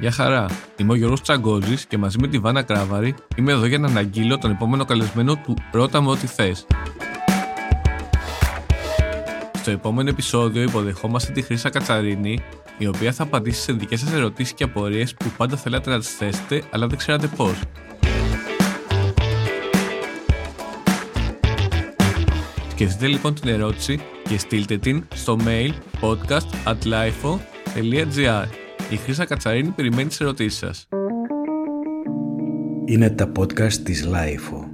Γεια χαρά, είμαι ο Γιώργος Τσαγκόζης και μαζί με τη Βάνα Κράβαρη είμαι εδώ για να αναγγείλω τον επόμενο καλεσμένο του «Ρώτα με ό,τι θες». Στο επόμενο επεισόδιο υποδεχόμαστε τη Χρύσα Κατσαρίνη η οποία θα απαντήσει σε δικές σας ερωτήσεις και απορίες που πάντα θέλατε να τις θέσετε αλλά δεν ξέρατε πώς. Σκεφτείτε λοιπόν την ερώτηση και στείλτε την στο mail podcast at lifeo.gr Η Χρύσα Κατσαρίνη περιμένει τις ερωτήσεις σας. Είναι τα podcast της Lifeo.